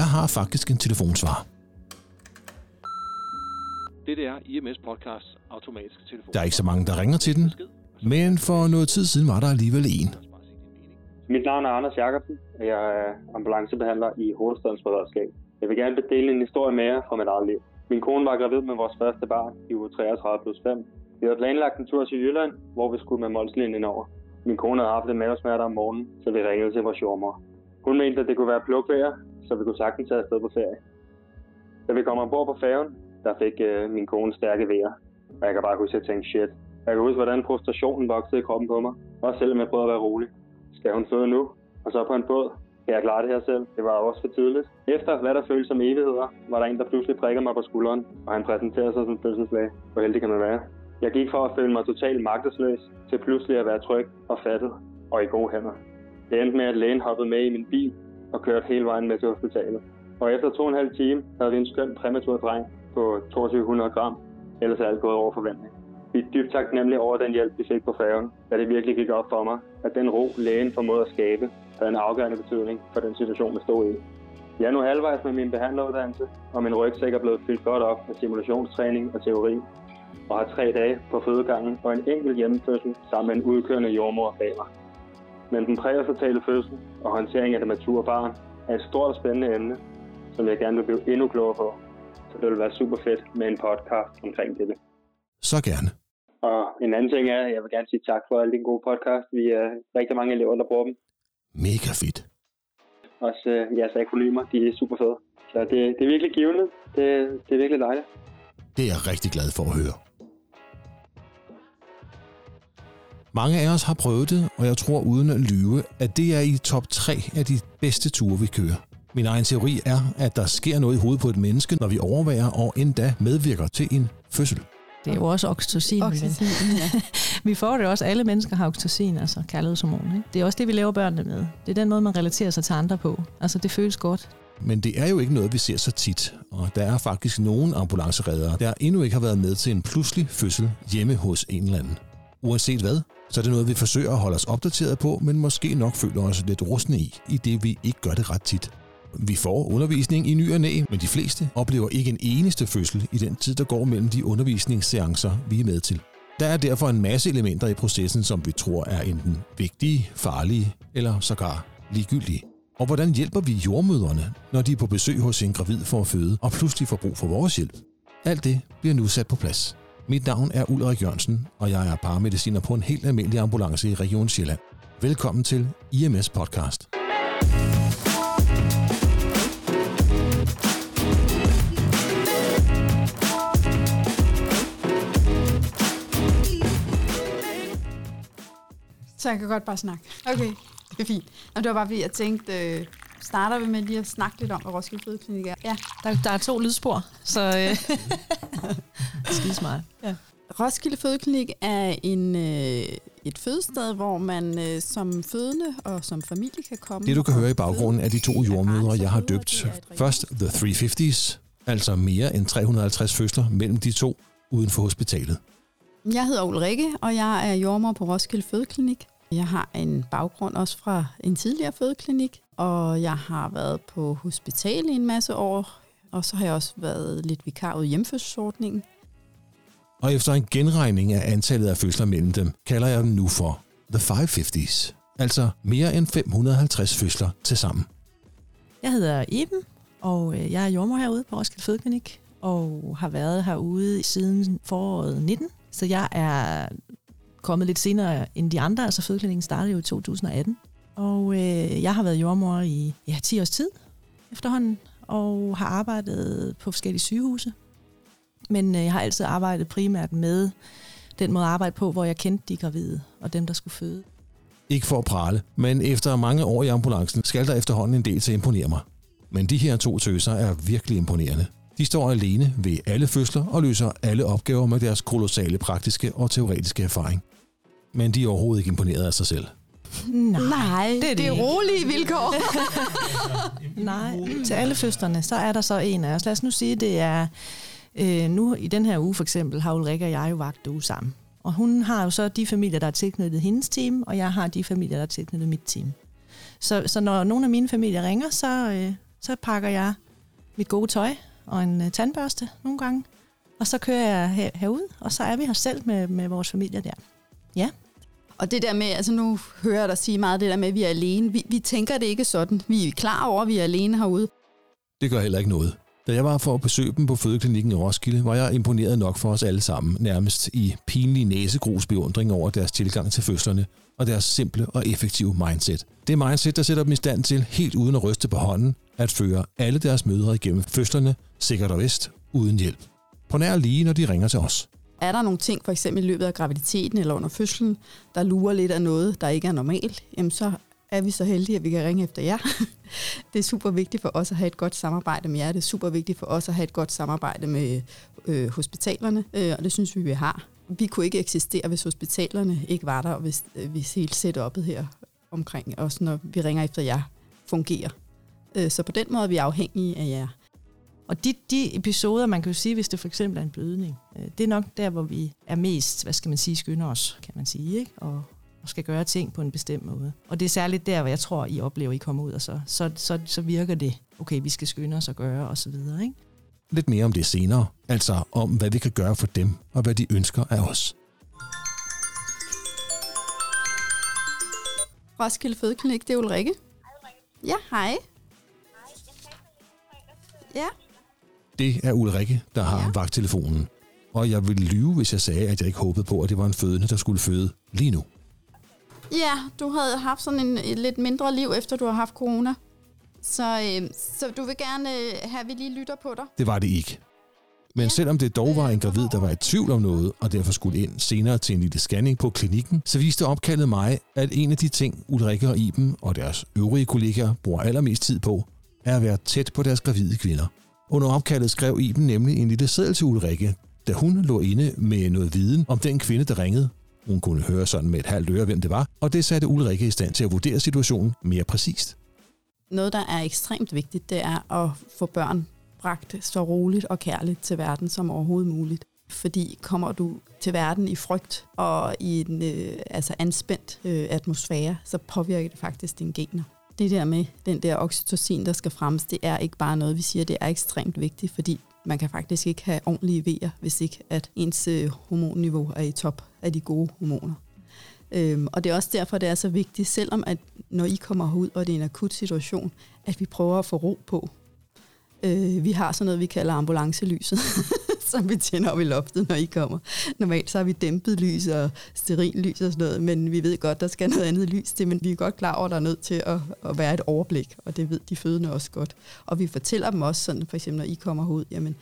jeg har faktisk en telefonsvar. Det er IMS Podcast automatiske telefon. Der er ikke så mange, der ringer til den, men for noget tid siden var der alligevel en. Mit navn er Anders Jacobsen, og jeg er ambulancebehandler i Hovedstadens Beredskab. Jeg vil gerne bedele en historie med jer fra mit eget liv. Min kone var gravid med vores første barn i uge 33 plus 5. Vi havde planlagt en tur til Jylland, hvor vi skulle med Molslinjen over. Min kone havde haft en mavesmerter om morgenen, så vi ringede til vores jordmor. Hun mente, at det kunne være plukvejr, så vi kunne sagtens tage afsted på ferie. Da vi kom ombord på færgen, der fik øh, min kone stærke vejer. Og jeg kan bare huske, at jeg tænkte, shit. Jeg kan huske, hvordan frustrationen voksede i kroppen på mig. Også selvom jeg prøvede at være rolig. Skal hun føde nu? Og så på en båd? Kan jeg klare det her selv? Det var også for tidligt. Efter hvad der føltes som evigheder, var der en, der pludselig prikkede mig på skulderen, og han præsenterede sig som fødselslæge. Hvor heldig kan man være? Jeg gik fra at føle mig totalt magtesløs, til pludselig at være tryg og fattet og i gode hænder. Det endte med, at lægen hoppede med i min bil og kørte hele vejen med til hospitalet. Og efter to og en halv time havde vi en skøn præmatur dreng på 2200 gram, ellers er alt gået over forventning. Vi er dybt taknemmelige over den hjælp, vi fik på færgen, da det virkelig gik op for mig, at den ro, lægen formåede at skabe, havde en afgørende betydning for den situation, vi stod i. Jeg er nu halvvejs med min behandleruddannelse, og min rygsæk er blevet fyldt godt op med simulationstræning og teori, og har tre dage på fødegangen og en enkelt hjemmefødsel sammen med en udkørende jordmor bag mig. Men den præhospitale fødsel og håndtering af det mature barn er et stort og spændende emne, som jeg gerne vil blive endnu klogere på. Så det vil være super fedt med en podcast omkring det. Så gerne. Og en anden ting er, at jeg vil gerne sige tak for alle dine gode podcast. Vi er rigtig mange elever, der bruger dem. Mega fedt. Også øh, jeres akronymer, de er super fede. Så det, det er virkelig givende. Det, det er virkelig dejligt. Det er jeg rigtig glad for at høre. Mange af os har prøvet det, og jeg tror uden at lyve, at det er i top 3 af de bedste ture, vi kører. Min egen teori er, at der sker noget i hovedet på et menneske, når vi overværer og endda medvirker til en fødsel. Det er jo også oxytocin. Oxytocin, ja. vi får det også. Alle mennesker har oxytocin, altså kærlighedshormon. Ikke? Det er også det, vi laver børnene med. Det er den måde, man relaterer sig til andre på. Altså, det føles godt. Men det er jo ikke noget, vi ser så tit, og der er faktisk nogle ambulancereddere, der endnu ikke har været med til en pludselig fødsel hjemme hos en eller anden. Uanset hvad, så er det noget, vi forsøger at holde os opdateret på, men måske nok føler os lidt rustne i, i det vi ikke gør det ret tit. Vi får undervisning i ny og næ, men de fleste oplever ikke en eneste fødsel i den tid, der går mellem de undervisningsseancer, vi er med til. Der er derfor en masse elementer i processen, som vi tror er enten vigtige, farlige eller sågar ligegyldige. Og hvordan hjælper vi jordmøderne, når de er på besøg hos en gravid for at føde og pludselig får brug for vores hjælp? Alt det bliver nu sat på plads. Mit navn er Ulrik Jørgensen, og jeg er paramediciner på en helt almindelig ambulance i Region Sjælland. Velkommen til IMS Podcast. Så jeg kan godt bare snakke. Okay, det er fint. Og det var bare fordi, jeg tænkte, øh, starter vi med lige at snakke lidt om, hvad Roskilde Fødeklinik er. Ja, der, der er to lydspor, så øh, skide smart. Ja. Roskilde Fødeklinik er en, øh, et fødested, hvor man øh, som fødende og som familie kan komme. Det du kan høre i baggrunden er de to jordmødre, jeg har døbt. Først The 350s, altså mere end 350 fødsler mellem de to uden for hospitalet. Jeg hedder Ulrikke, og jeg er jordmor på Roskilde Fødeklinik. Jeg har en baggrund også fra en tidligere fødeklinik, og jeg har været på hospital i en masse år, og så har jeg også været lidt vikar ude i hjemfødselsordningen. Og efter en genregning af antallet af fødsler mellem dem, kalder jeg dem nu for The 550s. Altså mere end 550 fødsler til sammen. Jeg hedder Iben, og øh, jeg er jordmor herude på Roskilde Fødeklinik, og har været herude siden foråret 19. Så jeg er kommet lidt senere end de andre, altså fødeklinikken startede jo i 2018. Og øh, jeg har været jordmor i ja, 10 års tid efterhånden, og har arbejdet på forskellige sygehuse. Men øh, jeg har altid arbejdet primært med den måde at arbejde på, hvor jeg kendte de gravide og dem, der skulle føde. Ikke for at prale, men efter mange år i ambulancen skal der efterhånden en del til at imponere mig. Men de her to tøser er virkelig imponerende. De står alene ved alle fødsler og løser alle opgaver med deres kolossale praktiske og teoretiske erfaring. Men de er overhovedet ikke imponeret af sig selv. Nej, Nej, det er det det er rolige vilkår. Nej, til alle fødslerne, så er der så en af os. Lad os nu sige, det er, øh, nu i den her uge for eksempel, har Ulrike og jeg jo vagt uge sammen. Og hun har jo så de familier, der er tilknyttet hendes team, og jeg har de familier, der er tilknyttet mit team. Så, så når nogle af mine familier ringer, så, øh, så pakker jeg mit gode tøj og en uh, tandbørste nogle gange. Og så kører jeg her, herud, og så er vi her selv med, med vores familie der. Ja. Og det der med, altså nu hører jeg dig sige meget det der med, at vi er alene. Vi, vi tænker det ikke sådan. Vi er klar over, at vi er alene herude. Det gør heller ikke noget. Da jeg var for at besøge dem på fødeklinikken i Roskilde, var jeg imponeret nok for os alle sammen, nærmest i pinlig næsegrus beundring over deres tilgang til fødslerne og deres simple og effektive mindset. Det mindset, der sætter dem i stand til, helt uden at ryste på hånden, at føre alle deres mødre igennem fødslerne, sikkert og vist, uden hjælp. På nær lige, når de ringer til os. Er der nogle ting, for eksempel i løbet af graviditeten eller under fødslen, der lurer lidt af noget, der ikke er normalt, jamen så er vi så heldige, at vi kan ringe efter jer. Det er super vigtigt for os at have et godt samarbejde med jer. Det er super vigtigt for os at have et godt samarbejde med øh, hospitalerne, øh, og det synes vi, vi har. Vi kunne ikke eksistere, hvis hospitalerne ikke var der, og hvis, øh, hvis hele setupet her omkring os, når vi ringer efter jer, fungerer. Øh, så på den måde er vi afhængige af jer. Og de, de episoder, man kan jo sige, hvis det for eksempel er en blødning, øh, det er nok der, hvor vi er mest, hvad skal man sige, skynder os, kan man sige, ikke? Og, og skal gøre ting på en bestemt måde. Og det er særligt der, hvor jeg tror, I oplever, at I kommer ud, og så, så, så, så virker det, okay, vi skal skynde os og gøre, og så videre, ikke? Lidt mere om det senere, altså om hvad vi kan gøre for dem, og hvad de ønsker af os. Roskilde Fødeklinik, det er Ulrikke. Ja, hej. Ja, Det er Ulrikke, der har ja. vagttelefonen. Og jeg ville lyve, hvis jeg sagde, at jeg ikke håbede på, at det var en fødende, der skulle føde lige nu. Ja, du havde haft sådan en, et lidt mindre liv, efter du har haft corona. Så, øh, så du vil gerne øh, have, at vi lige lytter på dig? Det var det ikke. Men Ja. selvom det dog var en gravid, der var i tvivl om noget, og derfor skulle ind senere til en lille scanning på klinikken, så viste opkaldet mig, at en af de ting, Ulrikke og Iben og deres øvrige kollegaer bruger allermest tid på, er at være tæt på deres gravide kvinder. Under opkaldet skrev Iben nemlig en lille seddel til Ulrikke, da hun lå inde med noget viden om den kvinde, der ringede. Hun kunne høre sådan med et halvt øre, hvem det var, og det satte Ulrikke i stand til at vurdere situationen mere præcist. Noget, der er ekstremt vigtigt, det er at få børn bragt så roligt og kærligt til verden som overhovedet muligt. Fordi kommer du til verden i frygt og i en øh, altså anspændt øh, atmosfære, så påvirker det faktisk dine gener. Det der med den der oxytocin, der skal fremmes, det er ikke bare noget, vi siger, det er ekstremt vigtigt, fordi man kan faktisk ikke have ordentlige vejer, hvis ikke at ens øh, hormonniveau er i top af de gode hormoner. Øhm, og det er også derfor, det er så vigtigt, selvom at når I kommer ud, og det er en akut situation, at vi prøver at få ro på. Øh, vi har sådan noget, vi kalder ambulancelyset, som vi tænder op i loftet, når I kommer. Normalt så har vi dæmpet lys og sterillys og sådan noget, men vi ved godt, der skal noget andet lys til, men vi er godt klar over, at der er nødt til at, at være et overblik, og det ved de fødende også godt. Og vi fortæller dem også sådan, for eksempel når I kommer ud, jamen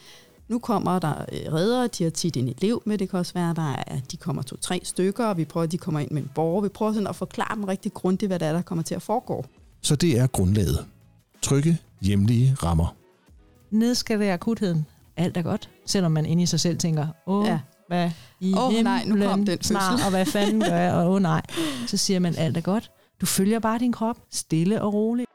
nu kommer der øh, redder, de har tit en elev med, det kan også være, der er, de kommer to-tre stykker, og vi prøver, at de kommer ind med en borger. Vi prøver sådan at forklare dem rigtig grundigt, hvad der er, der kommer til at foregå. Så det er grundlaget. Trygge, hjemlige rammer. Nedskalere akutheden. Alt er godt. Selvom man inde i sig selv tænker, åh, Ja. hvad i Åh, nej, nu kom den snart, og hvad fanden gør jeg, og åh nej. Så siger man, alt er godt. Du følger bare din krop, stille og roligt.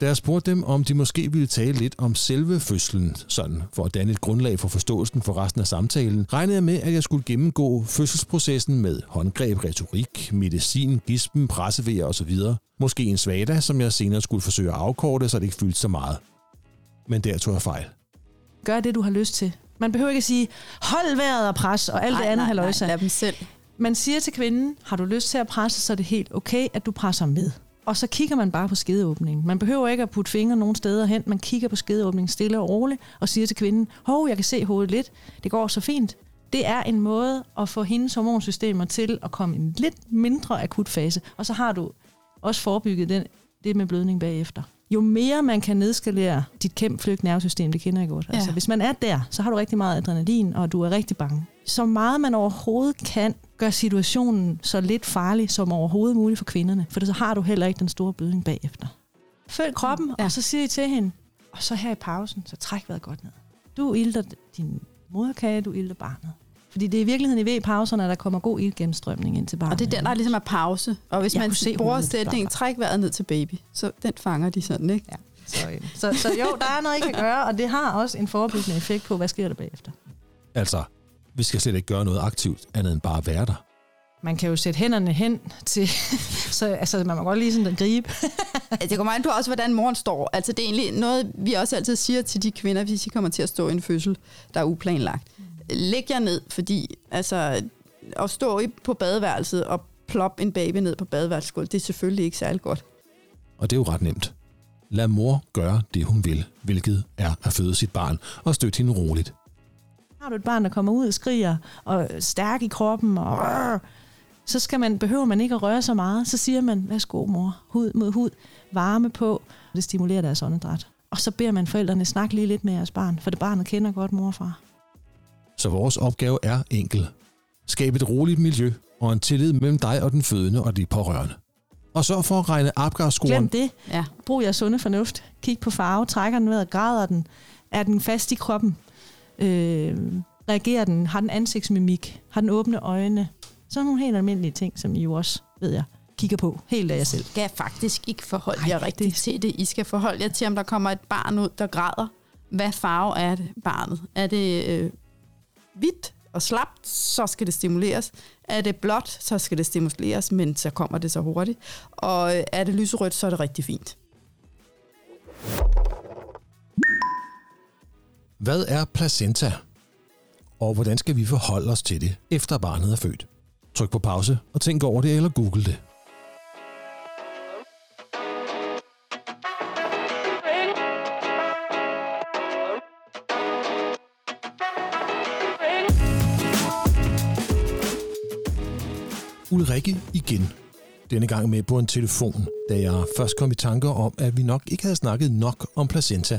Da jeg spurgte dem, om de måske ville tale lidt om selve fødslen, sådan for at danne et grundlag for forståelsen for resten af samtalen, regnede jeg med, at jeg skulle gennemgå fødselsprocessen med håndgreb, retorik, medicin, gispen, pressevejer osv. Måske en svada, som jeg senere skulle forsøge at afkorte, så det ikke fyldte så meget. Men der tog jeg fejl. Gør det, du har lyst til. Man behøver ikke at sige, hold vejret og pres, og alt det andet halløjsa. lad dem selv. Man siger til kvinden, har du lyst til at presse, så er det helt okay, at du presser med. Og så kigger man bare på skedeåbningen. Man behøver ikke at putte fingre nogen steder hen. Man kigger på skedeåbningen stille og roligt og siger til kvinden, hov, jeg kan se hovedet lidt. Det går så fint. Det er en måde at få hendes hormonsystemer til at komme i en lidt mindre akut fase. Og så har du også forebygget den, det med blødning bagefter. Jo mere man kan nedskalere dit kæmpe flygt nervesystem, det kender jeg godt. Altså, Ja. hvis man er der, så har du rigtig meget adrenalin, og du er rigtig bange. Så meget man overhovedet kan, gør situationen så lidt farlig som overhovedet muligt for kvinderne. For så har du heller ikke den store blødning bagefter. Følg kroppen, Ja. ja. og så siger I til hende, og så her i pausen, så træk vejret godt ned. Du ilter din moderkage, du ilter barnet. Fordi det er i virkeligheden i V-pauserne, at der kommer god iltgennemstrømning ind til barnet. Og det er den, der ligesom er pause. Og hvis Jeg man se bruger sætningen, træk vejret ned til baby, så den fanger de sådan, ikke? Ja. Så, øh, så, så jo, der er noget, I kan gøre, og det har også en forebyggende effekt på, hvad sker der bagefter. Altså, vi skal slet ikke gøre noget aktivt, andet end bare være der. Man kan jo sætte hænderne hen til, så altså, man må godt lige sådan gribe. Altså, det kommer an på også, hvordan moren står. Altså, det er egentlig noget, vi også altid siger til de kvinder, hvis de kommer til at stå i en fødsel, der er uplanlagt. Læg jer ned, fordi altså, at stå i- på badeværelset og ploppe en baby ned på badeværelsesgulvet, det er selvfølgelig ikke særlig godt. Og det er jo ret nemt. Lad mor gøre det, hun vil, hvilket er at føde sit barn, og støtte hende roligt. Har du et barn, der kommer ud og skriger, og er stærk i kroppen, og rrr, så skal man, behøver man ikke at røre så meget. Så siger man, værsgo mor, hud mod hud, varme på. Det stimulerer deres åndedræt. Og så beder man forældrene snakke lige lidt med jeres barn, for det barnet kender godt mor og far. Så vores opgave er enkel. Skab et roligt miljø og en tillid mellem dig og den fødende og de pårørende. Og så for at regne Apgar-scoren. Glem det. Ja. Brug jeres sunde fornuft. Kig på farve, trækker den vejret, græder den, er den fast i kroppen, øh, reagerer den, har den ansigtsmimik, har den åbne øjne. Sådan nogle helt almindelige ting, som I jo også, ved jeg, kigger på helt af jer selv. skal faktisk ikke forholde Ej, jer rigtigt det- til det. I skal forholde jer til, om der kommer et barn ud, der græder. Hvad farve er det barnet? Er det øh, hvidt og slapt, så skal det stimuleres. Er det blåt, så skal det stimuleres, men så kommer det så hurtigt. Og øh, er det lyserødt, så er det rigtig fint. Hvad er placenta? Og hvordan skal vi forholde os til det, efter barnet er født? Tryk på pause og tænk over det eller google det. Rikke igen. Denne gang med på en telefon, da jeg først kom i tanker om, at vi nok ikke havde snakket nok om placenta,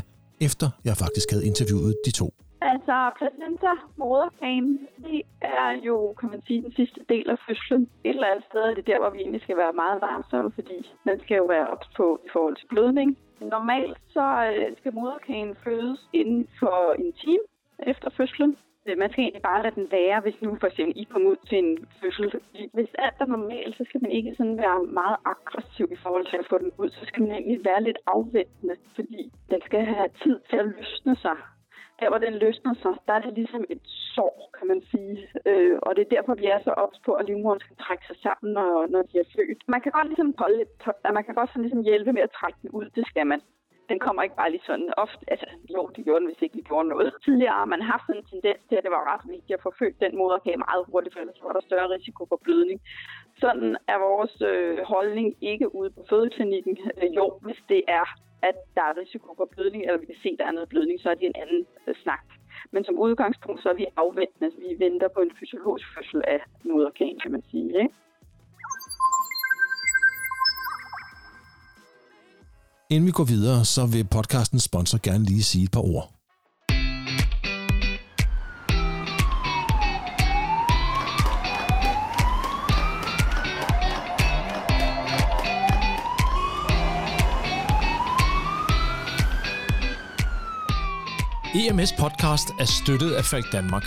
efter jeg faktisk havde interviewet de to. Altså, placenta, moderkagen, det er jo, kan man sige, den sidste del af fødslen. Et eller andet sted er det der, hvor vi egentlig skal være meget varsomme, fordi man skal jo være ops på i forhold til blødning. Normalt så øh, skal moderkagen fødes inden for en time efter fødslen. Øh, man skal egentlig bare lade den være, hvis nu for eksempel I kommer ud til en fødsel. Hvis alt er normalt, så skal man ikke sådan være meget aggressiv i forhold til at få den ud. Så skal man egentlig være lidt afventende, fordi den skal have tid til at løsne sig. Der, hvor den løsner sig, der er det ligesom et sår, kan man sige. Øh, og det er derfor, vi er så ops på, at livmoderen skal trække sig sammen, når, når de er født. Man kan godt ligesom holde lidt, man kan godt sådan ligesom hjælpe med at trække den ud. Det skal man. Den kommer ikke bare lige sådan ofte. Altså, jo, det gjorde den, hvis ikke vi gjorde noget. Tidligere har man haft sådan en tendens til, at det var ret vigtigt at få født den moderkage meget hurtigt, for ellers var der større risiko for blødning. Sådan er vores øh, holdning ikke ude på fødeklinikken. Øh, jo, hvis det er, at der er risiko for blødning, eller vi kan se, at der er noget blødning, så er det en anden øh, snak. Men som udgangspunkt, så er vi afventende. Vi venter på en fysiologisk fødsel af moderkagen, kan man sige. Ikke? Inden vi går videre, så vil podcastens sponsor gerne lige sige et par ord. EMS podcast er støttet af Falk Danmark.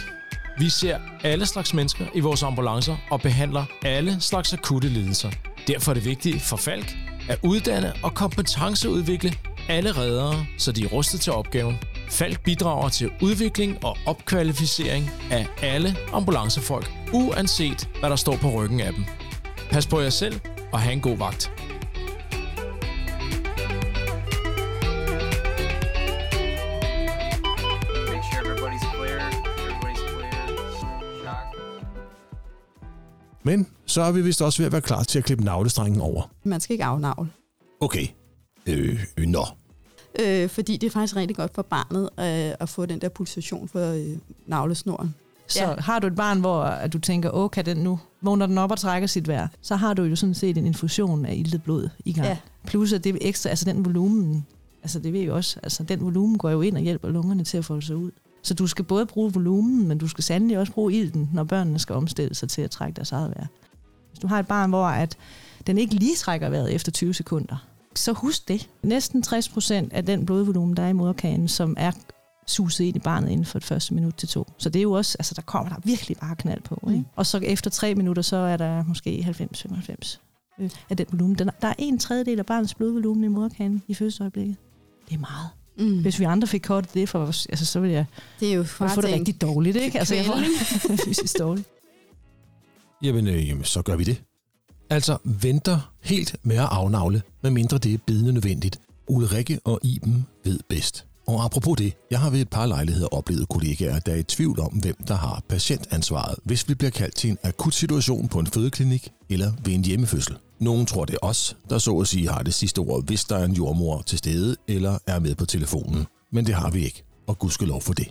Vi ser alle slags mennesker i vores ambulancer og behandler alle slags akutte lidelser. Derfor er det vigtigt for Falk at uddanne og kompetenceudvikle alle reddere, så de er rustet til opgaven. Falk bidrager til udvikling og opkvalificering af alle ambulancefolk, uanset hvad der står på ryggen af dem. Pas på jer selv og have en god vagt. Men så er vi vist også ved at være klar til at klippe navlestrengen over. Man skal ikke afnavle. Okay. Øh, øh nå. Øh, fordi det er faktisk rigtig godt for barnet øh, at få den der pulsation for øh, navlesnoren. Så Ja. har du et barn, hvor at du tænker, åh, kan den nu, vågner den op og trækker sit vejr, så har du jo sådan set en infusion af iltet blod i gang. Ja. Plus at det ekstra, altså den volumen, altså det ved jeg også, altså den volumen går jo ind og hjælper lungerne til at folde sig ud. Så du skal både bruge volumen, men du skal sandelig også bruge ilten, når børnene skal omstille sig til at trække deres eget vejr. Hvis du har et barn, hvor at den ikke lige trækker vejret efter 20 sekunder, så husk det. Næsten 60 procent af den blodvolumen, der er i moderkagen, som er suset ind i barnet inden for det første minut til to. Så det er jo også, altså der kommer der virkelig bare knald på. Ikke? Mm. Og så efter tre minutter, så er der måske 90-95 øh, af den volumen. Den, der er en tredjedel af barnets blodvolumen i moderkagen i fødselsøjeblikket. Det er meget. Mm. Hvis vi andre fik kortet det, for, altså, så ville jeg, Det er jo jeg få det rigtig dårligt. Ikke? Altså, jeg får kvælning. fysisk dårligt. Jamen, øh, jamen, så gør vi det. Altså, venter helt med at afnavle, medmindre det er bidende nødvendigt. Ulrikke og Iben ved bedst. Og apropos det, jeg har ved et par lejligheder oplevet kollegaer, der er i tvivl om, hvem der har patientansvaret, hvis vi bliver kaldt til en akut situation på en fødeklinik eller ved en hjemmefødsel. Nogen tror det er os, der så at sige har det sidste ord, hvis der er en jordmor til stede eller er med på telefonen. Men det har vi ikke, og gudskelov for det.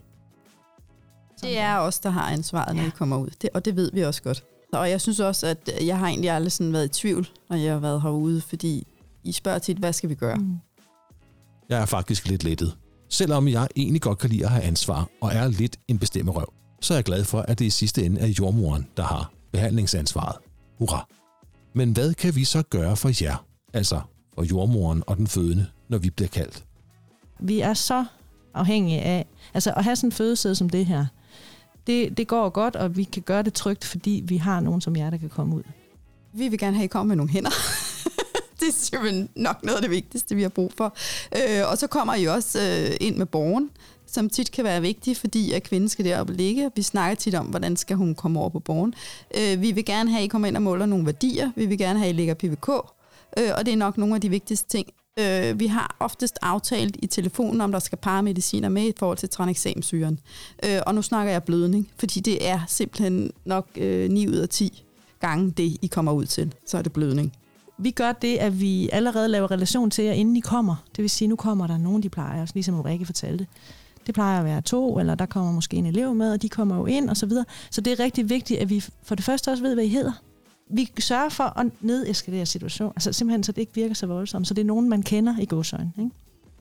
Det er os, der har ansvaret, når ja. vi kommer ud. Det, og det ved vi også godt. Og jeg synes også, at jeg har egentlig aldrig sådan været i tvivl, når jeg har været herude, fordi I spørger tit, hvad skal vi gøre? Mm. Jeg er faktisk lidt lettet. Selvom jeg egentlig godt kan lide at have ansvar og er lidt en bestemme røv, så er jeg glad for, at det i sidste ende er jordmoren, der har behandlingsansvaret. Hurra! Men hvad kan vi så gøre for jer, altså for jordmoren og den fødende, når vi bliver kaldt? Vi er så afhængige af, altså at have sådan en fødesæde som det her, det, det går godt, og vi kan gøre det trygt, fordi vi har nogen som jer, der kan komme ud. Vi vil gerne have, at I kommer med nogle hænder. det er simpelthen nok noget af det vigtigste, vi har brug for. Øh, og så kommer I også øh, ind med borgen, som tit kan være vigtig, fordi at kvinden skal deroppe ligge. Vi snakker tit om, hvordan skal hun komme over på borgen. Øh, vi vil gerne have, at I kommer ind og måler nogle værdier. Vi vil gerne have, at I lægger PVK. Øh, og det er nok nogle af de vigtigste ting. Øh, vi har oftest aftalt i telefonen, om der skal paramediciner med i forhold til tranexamsyren. Øh, og nu snakker jeg blødning, fordi det er simpelthen nok øh, 9 ud af 10 gange det, I kommer ud til. Så er det blødning. Vi gør det, at vi allerede laver relation til jer, inden I kommer. Det vil sige, nu kommer der nogen, de plejer, ligesom Ulrike fortalte. Det plejer at være to, eller der kommer måske en elev med, og de kommer jo ind, og så videre. Så det er rigtig vigtigt, at vi for det første også ved, hvad I hedder. Vi sørger for at nedeskalere situationen, altså simpelthen, så det ikke virker så voldsomt. Så det er nogen, man kender i godsøjne. Ikke?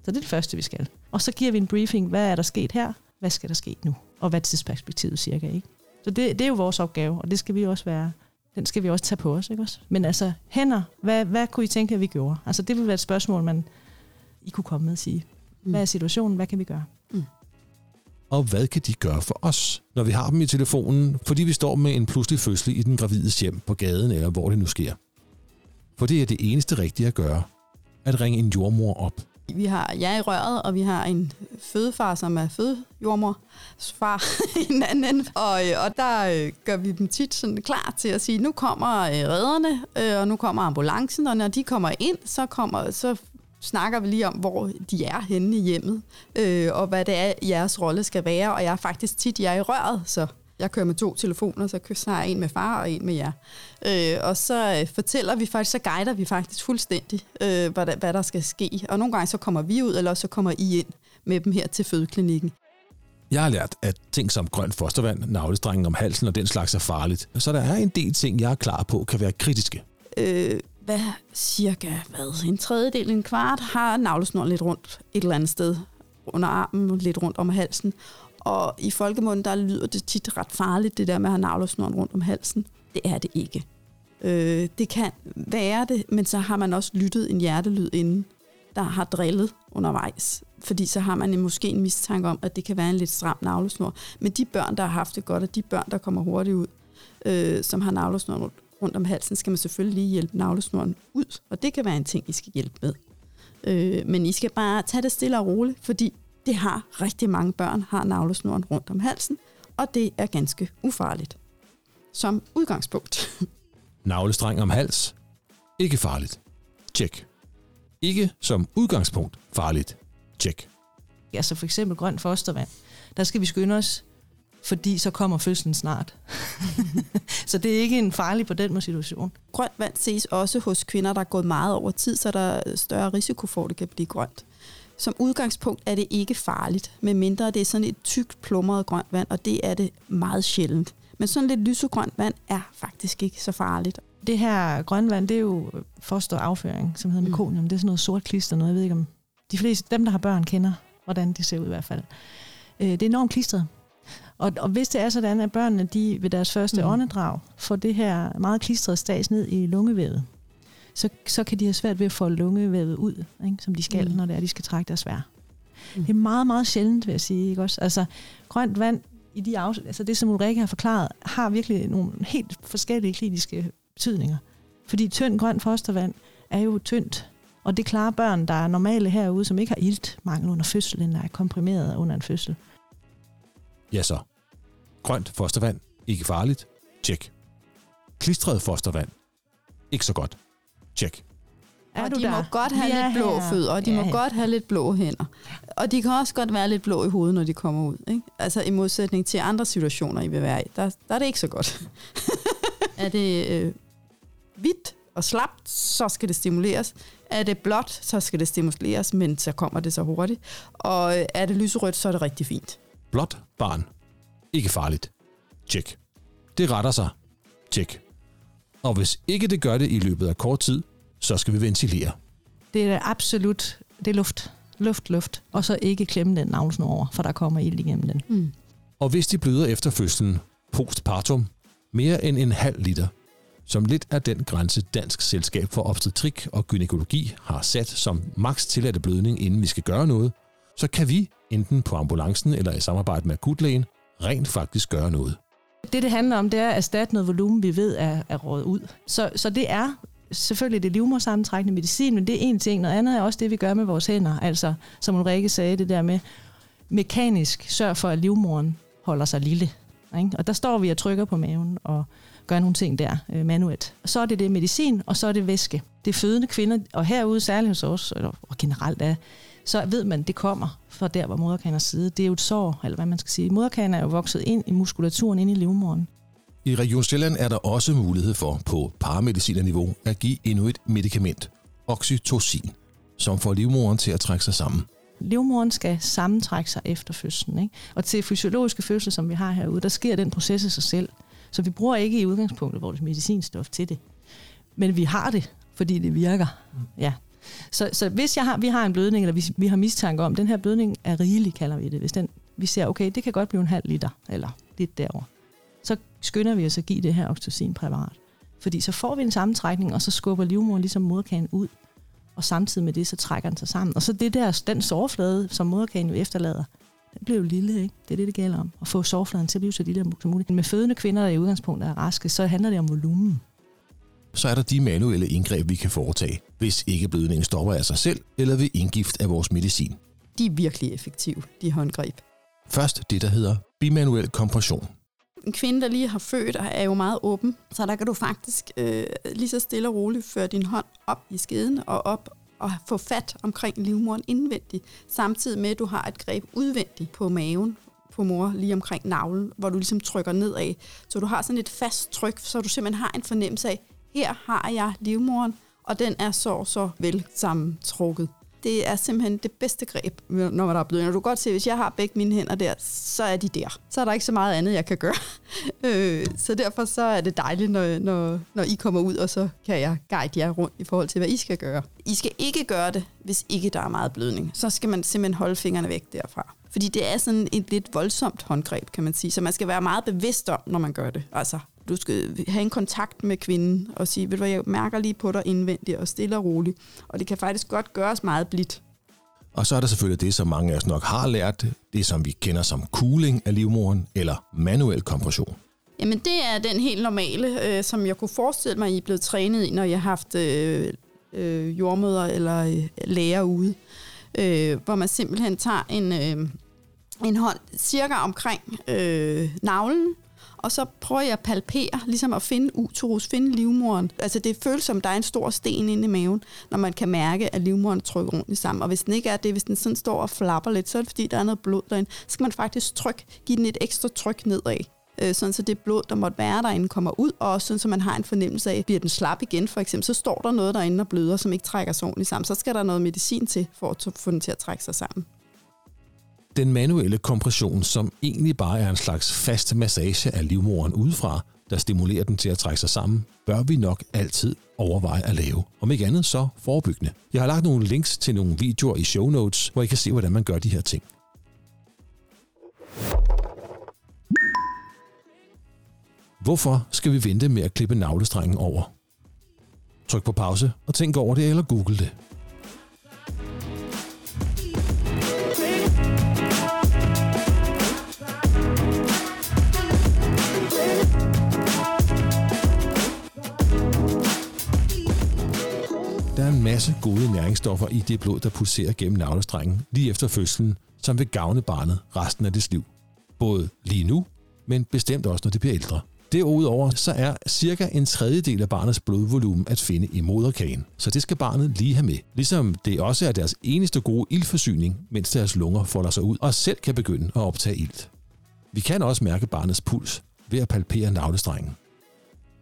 Så det er det første, vi skal. Og så giver vi en briefing, hvad er der sket her, hvad skal der ske nu, og hvad er tidsperspektivet cirka. Ikke? Så det, det er jo vores opgave, og det skal vi også være den skal vi også tage på os. Ikke også? Men altså, hænder, hvad, hvad kunne I tænke, at vi gjorde? Altså, det vil være et spørgsmål, man I kunne komme med og sige. Hvad er situationen? Hvad kan vi gøre? Mm. Og hvad kan de gøre for os, når vi har dem i telefonen, fordi vi står med en pludselig fødsel i den gravides hjem på gaden, eller hvor det nu sker? For det er det eneste rigtige at gøre, at ringe en jordmor op. Vi har jeg i røret, og vi har en fødefar, som er fødejordmor, far i den anden ende. Og, øh, og der øh, gør vi dem tit sådan klar til at sige, nu kommer øh, redderne, og nu kommer ambulancen, og når de kommer ind, så, kommer, så snakker vi lige om, hvor de er henne i hjemmet, øh, og hvad det er, jeres rolle skal være. Og jeg er faktisk tit jeg i røret, så jeg kører med to telefoner, så har jeg en med far og en med jer. Øh, og så øh, fortæller vi faktisk, så guider vi faktisk fuldstændig, øh, hvad, der, hvad der skal ske. Og nogle gange så kommer vi ud, eller så kommer I ind med dem her til fødeklinikken. Jeg har lært, at ting som grønt fostervand, navlestrengen om halsen og den slags er farligt. Så der er en del ting, jeg er klar på, kan være kritiske. Øh, hvad cirka hvad, en tredjedel, en kvart, har navlesnoren lidt rundt et eller andet sted under armen, lidt rundt om halsen. Og i folkemunden, der lyder det tit ret farligt, det der med at have navlesnoren rundt om halsen. Det er det ikke. Øh, det kan være det, men så har man også lyttet en hjertelyd inden, der har drillet undervejs. Fordi så har man måske en mistanke om, at det kan være en lidt stram navlesnor. Men de børn, der har haft det godt, og de børn, der kommer hurtigt ud, øh, som har navlesnoren rundt om halsen, skal man selvfølgelig lige hjælpe navlesnoren ud. Og det kan være en ting, I skal hjælpe med. Øh, men I skal bare tage det stille og roligt, fordi det har rigtig mange børn, har navlesnoren rundt om halsen, og det er ganske ufarligt. Som udgangspunkt. Navlestreng om hals. Ikke farligt. Tjek. Ikke som udgangspunkt farligt. Tjek. Altså for eksempel grønt fostervand. Der skal vi skynde os, fordi så kommer fødslen snart. så det er ikke en farlig på den måde situation. Grønt vand ses også hos kvinder, der er gået meget over tid, så der er større risiko for, at det kan blive grønt. Som udgangspunkt er det ikke farligt, medmindre det er sådan et tykt plumret grønt vand, og det er det meget sjældent. Men sådan lidt lysegrønt vand er faktisk ikke så farligt. Det her grønne vand, det er jo fosterafføring, som hedder mekonium. Mm. Det er sådan noget sort klister, noget jeg ved ikke om... De fleste, dem der har børn, kender, hvordan det ser ud i hvert fald. Øh, det er enormt klistret. Og, og hvis det er sådan, at børnene de ved deres første mm. åndedrag får det her meget klistrede stas ned i lungevævet, så, så kan de have svært ved at få lungevævet ud, ikke? som de skal, mm. når det er, de skal trække deres vær. Mm. Det er meget, meget sjældent, vil jeg sige. Ikke også? Altså, grønt vand, i de af, altså det, som Ulrike har forklaret, har virkelig nogle helt forskellige kliniske betydninger. Fordi tynd grønt fostervand er jo tyndt, og det klarer børn, der er normale herude, som ikke har iltmangel under fødslen, der er komprimeret under en fødsel. Ja så. Grønt fostervand, ikke farligt. Tjek. Klistret fostervand. Ikke så godt. Tjek. Er og du de der? må godt have er lidt blå her. fødder, og de Ja, må ja. godt have lidt blå hænder. Og de kan også godt være lidt blå i hovedet, når de kommer ud. Ikke? Altså i modsætning til andre situationer, I vil være i, der, der er det ikke så godt. er det øh, hvidt og slapt, så skal det stimuleres. Er det blåt, så skal det stimuleres, men så kommer det så hurtigt. Og øh, er det lyserødt, så er det rigtig fint. Blot barn. Ikke farligt. Tjek. Det retter sig. Tjek. Og hvis ikke det gør det i løbet af kort tid, så skal vi ventilere. Det er absolut, det er luft. Luft, luft. Og så ikke klemme den navlesnor over, for der kommer ild igennem den. Mm. Og hvis de bløder efter fødslen postpartum, mere end en halv liter, som lidt er den grænse Dansk Selskab for Obstetrik og Gynækologi har sat som maks tilladte blødning, inden vi skal gøre noget, så kan vi, enten på ambulancen eller i samarbejde med akutlægen, rent faktisk gøre noget. Det, det handler om, det er at erstatte noget volumen, vi ved er, er rådet ud. Så, så det er selvfølgelig det livmorsammentrækkende medicin, men det er en ting. Noget andet er også det, vi gør med vores hænder. Altså, som Ulrike sagde, det der med mekanisk sørg for, at livmoren holder sig lille. Ikke? Og der står vi og trykker på maven og gør nogle ting der øh, manuelt. Så er det det medicin, og så er det væske. Det er fødende kvinder, og herude særligt hos os, eller, og generelt er, så ved man, det kommer fra der, hvor moderkagen er siddet. Det er jo et sår, eller hvad man skal sige. Moderkagen er jo vokset ind i muskulaturen, ind i livmoderen. I Region Sjælland er der også mulighed for på paramedicinerniveau at give endnu et medicament, oxytocin, som får livmoderen til at trække sig sammen. livmoderen skal sammentrække sig efter fødslen. Ikke? Og til fysiologiske fødsler, som vi har herude, der sker den proces af sig selv. Så vi bruger ikke i udgangspunktet vores medicinstof til det. Men vi har det, fordi det virker. Ja. Så, så hvis jeg har, vi har en blødning, eller vi, vi har mistanke om, den her blødning er rigelig, kalder vi det. Hvis den, vi ser, okay, det kan godt blive en halv liter, eller lidt derover, så skynder vi os at give det her oxytocinpræparat. Fordi så får vi en sammentrækning, og så skubber livmoderen ligesom moderkagen ud og samtidig med det, så trækker den sig sammen. Og så det der, den sårflade, som moderkagen jo efterlader, den bliver jo lille, ikke? Det er det, det gælder om. At få sårfladen til at blive så lille som muligt. Med fødende kvinder, der i udgangspunktet er raske, så handler det om volumen. Så er der de manuelle indgreb, vi kan foretage, hvis ikke blødningen stopper af sig selv eller ved indgift af vores medicin. De er virkelig effektive, de håndgreb. Først det, der hedder bimanuel kompression. En kvinde, der lige har født, er jo meget åben, så der kan du faktisk øh, lige så stille og roligt føre din hånd op i skeden og op og få fat omkring livmoderen indvendigt, samtidig med, at du har et greb udvendigt på maven på mor, lige omkring navlen, hvor du ligesom trykker nedad. Så du har sådan et fast tryk, så du simpelthen har en fornemmelse af, her har jeg livmoren, og den er så så vel sammentrukket. Det er simpelthen det bedste greb, når der er blødning. Du kan godt se, hvis jeg har begge mine hænder der, så er de der. Så er der ikke så meget andet, jeg kan gøre. Øh, så derfor så er det dejligt, når, når, når I kommer ud, og så kan jeg guide jer rundt i forhold til, hvad I skal gøre. I skal ikke gøre det, hvis ikke der er meget blødning. Så skal man simpelthen holde fingrene væk derfra. Fordi det er sådan et lidt voldsomt håndgreb, kan man sige. Så man skal være meget bevidst om, når man gør det. Altså, du skal have en kontakt med kvinden og sige, ved du hvad, jeg mærker lige på dig indvendigt og stille og roligt. Og det kan faktisk godt gøres meget blidt. Og så er der selvfølgelig det, som mange af os nok har lært, det som vi kender som cooling af livmoderen eller manuel kompression. Jamen det er den helt normale, øh, som jeg kunne forestille mig, I er blevet trænet i, når jeg har haft øh, øh, jordmøder eller øh, læger ude. Øh, hvor man simpelthen tager en, øh, en hånd cirka omkring øh, navlen, og så prøver jeg at palpere, ligesom at finde uterus, finde livmoderen. Altså det føles som, der er en stor sten inde i maven, når man kan mærke, at livmoderen trykker ordentligt sammen. Og hvis den ikke er det, hvis den sådan står og flapper lidt, så er det fordi, der er noget blod derinde. Så skal man faktisk tryk, give den et ekstra tryk nedad øh, sådan så det blod, der måtte være derinde, kommer ud, og også sådan så man har en fornemmelse af, bliver den slap igen for eksempel, så står der noget derinde og bløder, som ikke trækker sig ordentligt sammen. Så skal der noget medicin til, for at få den til at trække sig sammen. Den manuelle kompression, som egentlig bare er en slags fast massage af livmoderen udefra, der stimulerer den til at trække sig sammen, bør vi nok altid overveje at lave. Om ikke andet, så forebyggende. Jeg har lagt nogle links til nogle videoer i show notes, hvor I kan se, hvordan man gør de her ting. Hvorfor skal vi vente med at klippe navlestrengen over? Tryk på pause og tænk over det eller google det. Er en masse gode næringsstoffer i det blod, der pulserer gennem navlestrengen lige efter fødslen, som vil gavne barnet resten af dets liv. Både lige nu, men bestemt også, når det bliver ældre. Derudover så er cirka en tredjedel af barnets blodvolumen at finde i moderkagen, så det skal barnet lige have med. Ligesom det også er deres eneste gode ildforsyning, mens deres lunger folder sig ud og selv kan begynde at optage ilt. Vi kan også mærke barnets puls ved at palpere navlestrengen.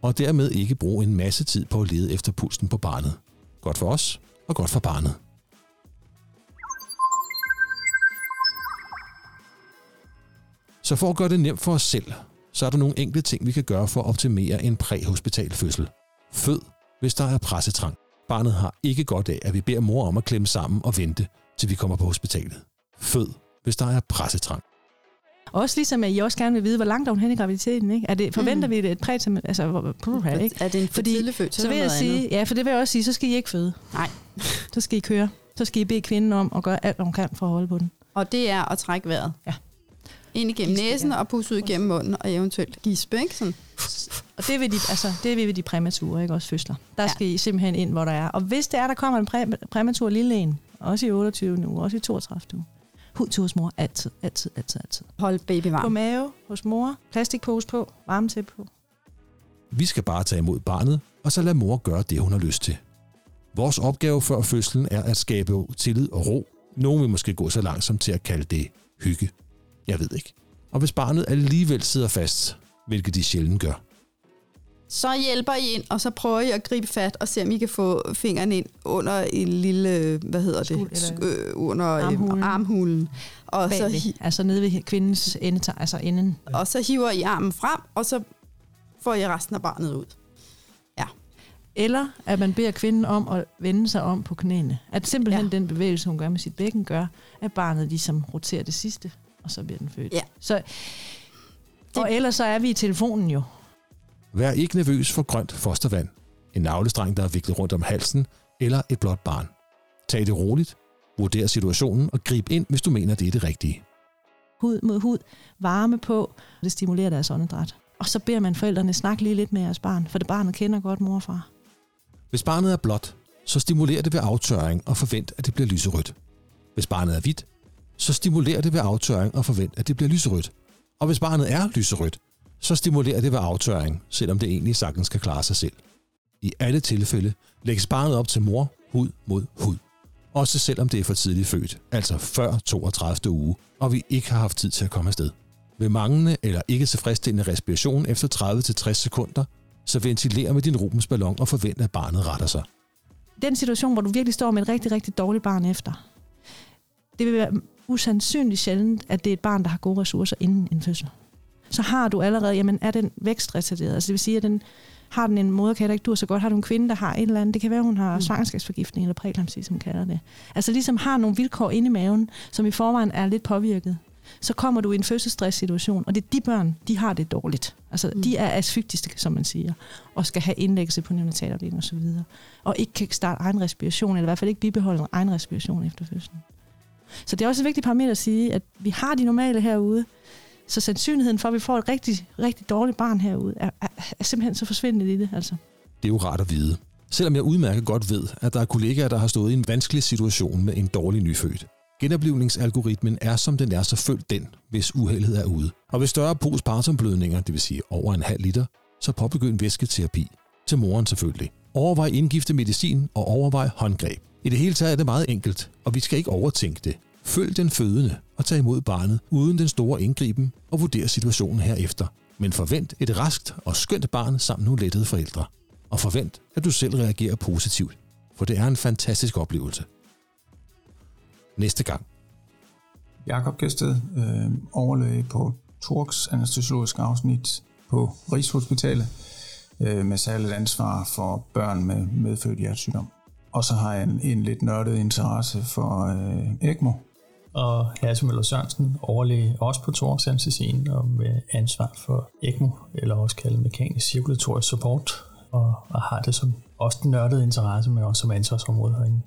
Og dermed ikke bruge en masse tid på at lede efter pulsen på barnet. Godt for os og godt for barnet. Så for at gøre det nemt for os selv, så er der nogle enkelte ting, vi kan gøre for at optimere en præhospital fødsel. Fød, hvis der er pressetrang. Barnet har ikke godt af, at vi beder mor om at klemme sammen og vente, til vi kommer på hospitalet. Fød, hvis der er pressetrang. Også ligesom, at I også gerne vil vide, hvor langt er hun hen i graviditeten. Ikke? Er det, forventer mm. vi det et præterm... Altså, hvor- puha, ikke? Er det en for Fordi- tidlig født, Så vil jeg sige, ja, for det vil jeg også sige, så skal I ikke føde. Nej. Så skal I køre. Så skal I bede kvinden om at gøre alt, hvad hun kan for at holde på den. Og det er at trække vejret. Ja. Ind igennem Gispe, næsen ja. og pusse ud igennem munden, og eventuelt gispe, ikke? Sådan. Og det vil de, altså, det vil de præmature, ikke også fødsler. Der Ja. skal I simpelthen ind, hvor der er. Og hvis det er, der kommer en præ, præmatur lille en, også i 28 uge, også i 32 uge, hud til hos mor, altid, altid, altid, altid. Hold baby På varm. mave hos mor, plastikpose på, varmetæppe på. Vi skal bare tage imod barnet, og så lade mor gøre det, hun har lyst til. Vores opgave før fødslen er at skabe tillid og ro. Nogen vil måske gå så langsomt til at kalde det hygge. Jeg ved ikke. Og hvis barnet alligevel sidder fast, hvilket de sjældent gør, Så hjælper I ind, og så prøver I at gribe fat og se, om I kan få fingeren ind under en lille, hvad hedder det, Skul- øh, under armhulen. Armhulen. armhulen. Og, så, Bagved, hi- altså nede ved kvindens endetag, altså enden. og så hiver I armen frem, og så får I resten af barnet ud. Eller at man beder kvinden om at vende sig om på knæene. At simpelthen Ja. ja. den bevægelse, hun gør med sit bækken, gør, at barnet ligesom roterer det sidste, og så bliver den født. Ja. Så, og ellers så er vi i telefonen jo. Vær ikke nervøs for grønt fostervand, en navlestreng, der er viklet rundt om halsen, eller et blåt barn. Tag det roligt, vurder situationen og grib ind, hvis du mener, det er det rigtige. Hud mod hud, varme på, det stimulerer deres åndedræt. Og så beder man forældrene snakke lige lidt med jeres barn, for det barnet kender godt mor og far. Hvis barnet er blåt, så stimuler det ved aftørring og forvent, at det bliver lyserødt. Hvis barnet er hvidt, så stimulerer det ved aftørring og forvent, at det bliver lyserødt. Og hvis barnet er lyserødt, så stimulerer det ved aftørring, selvom det egentlig sagtens kan klare sig selv. I alle tilfælde lægges barnet op til mor hud mod hud. Også selvom det er for tidligt født, altså før 32. uge, og vi ikke har haft tid til at komme afsted. Ved manglende eller ikke tilfredsstillende respiration efter 30-60 sekunder, så ventiler med din Rubens ballon og forvent, at barnet retter sig. Den situation, hvor du virkelig står med et rigtig, rigtig dårligt barn efter, det vil være usandsynligt sjældent, at det er et barn, der har gode ressourcer inden en fødsel. Så har du allerede, jamen er den vækstretarderet? Altså det vil sige, at den, har den en moderkage, der ikke dur så godt? Har du en kvinde, der har et eller andet? Det kan være, hun har Mm. svangerskabsforgiftning eller præeklampsi, som kalder det. Altså ligesom har nogle vilkår inde i maven, som i forvejen er lidt påvirket. Så kommer du i en fødselsstresssituation, og det er de børn, de har det dårligt. Altså Mm. de er asfyktiske, som man siger, og skal have indlæggelse på neonatalafdelingen osv. Og ikke kan starte egen respiration, eller i hvert fald ikke bibeholde en egen respiration efter fødslen. Så det er også et vigtigt parameter at sige, at vi har de normale herude, så sandsynligheden for, at vi får et rigtig, rigtig dårligt barn herude, er, er, er simpelthen så forsvindende lille. Altså. Det er jo rart at vide. Selvom jeg udmærket godt ved, at der er kollegaer, der har stået i en vanskelig situation med en dårlig nyfødt. Genoplevningsalgoritmen er som den er, så følg den, hvis uheldet er ude. Og ved større postpartumblødninger, det vil sige over en halv liter, så påbegynd væsketerapi. Til moren selvfølgelig. Overvej indgifte medicin og overvej håndgreb. I det hele taget er det meget enkelt, og vi skal ikke overtænke det. Følg den fødende og tag imod barnet uden den store indgriben og vurder situationen herefter. Men forvent et raskt og skønt barn sammen med nogle lettede forældre. Og forvent, at du selv reagerer positivt, for det er en fantastisk oplevelse. Næste gang. Jakob Gæsted, øh, overlæge på Torks anestesiologisk afsnit på Rigshospitalet, øh, med særligt ansvar for børn med medfødt hjertesygdom. Og så har jeg en, en lidt nørdet interesse for øh, ECMO og Hasse Møller Sørensen, overlæge også på Torx Anestesien og med ansvar for ECMO, eller også kaldet mekanisk cirkulatorisk support, og, og har det som også den nørdede interesse, men også som ansvarsområde herinde.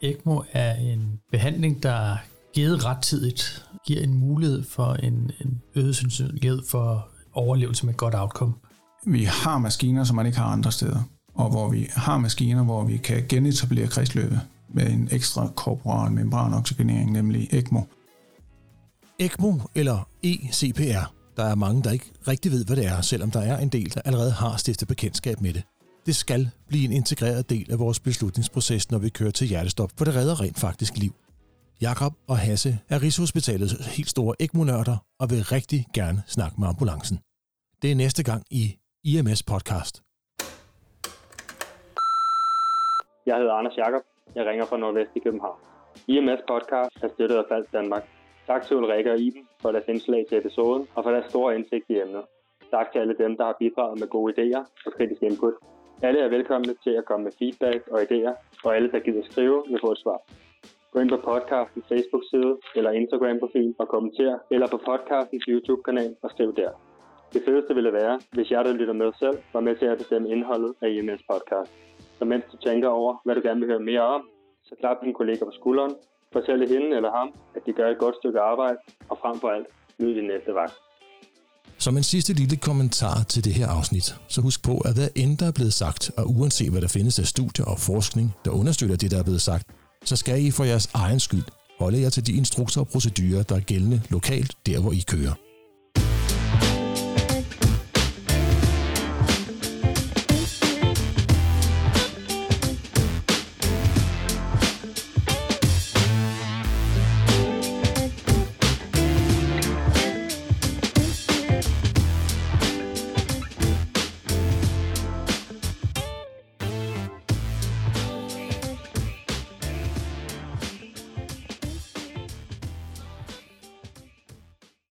ECMO er en behandling, der givet rettidigt giver en mulighed for en, en øget sandsynlighed for overlevelse med et godt outcome. Vi har maskiner, som man ikke har andre steder, og hvor vi har maskiner, hvor vi kan genetablere kredsløbet med en ekstra korporal membranoxygenering, nemlig ECMO. ECMO eller ECPR Der er mange, der ikke rigtig ved, hvad det er, selvom der er en del, der allerede har stiftet bekendtskab med det. Det skal blive en integreret del af vores beslutningsproces, når vi kører til hjertestop, for det redder rent faktisk liv. Jakob og Hasse er Rigshospitalets helt store ECMO-nørder og vil rigtig gerne snakke med ambulancen. Det er næste gang i IMS Podcast. Jeg hedder Anders Jakob. Jeg ringer fra Nordvest i København. IMS Podcast er støttet af Falsk Danmark. Tak til Ulrike og Iben for deres indslag til episoden og for deres store indsigt i emnet. Tak til alle dem, der har bidraget med gode idéer og kritisk input. Alle er velkomne til at komme med feedback og idéer, og alle, der gider skrive, vil få et svar. Gå ind på podcastens Facebook-side eller Instagram-profil og kommenter, eller på podcastens YouTube-kanal og skriv der. Det fedeste ville være, hvis jeg, der lytter med selv, var med til at bestemme indholdet af IMS podcast. Så mens du tænker over, hvad du gerne vil høre mere om, så klap din kollega på skulderen, fortælle hende eller ham, at de gør et godt stykke arbejde, og frem for alt, nyd din næste vagt. Som en sidste lille kommentar til det her afsnit, så husk på, at hvad end der er blevet sagt, og uanset hvad der findes af studier og forskning, der understøtter det, der er blevet sagt, så skal I for jeres egen skyld holde jer til de instrukser og procedurer, der er gældende lokalt, der hvor I kører.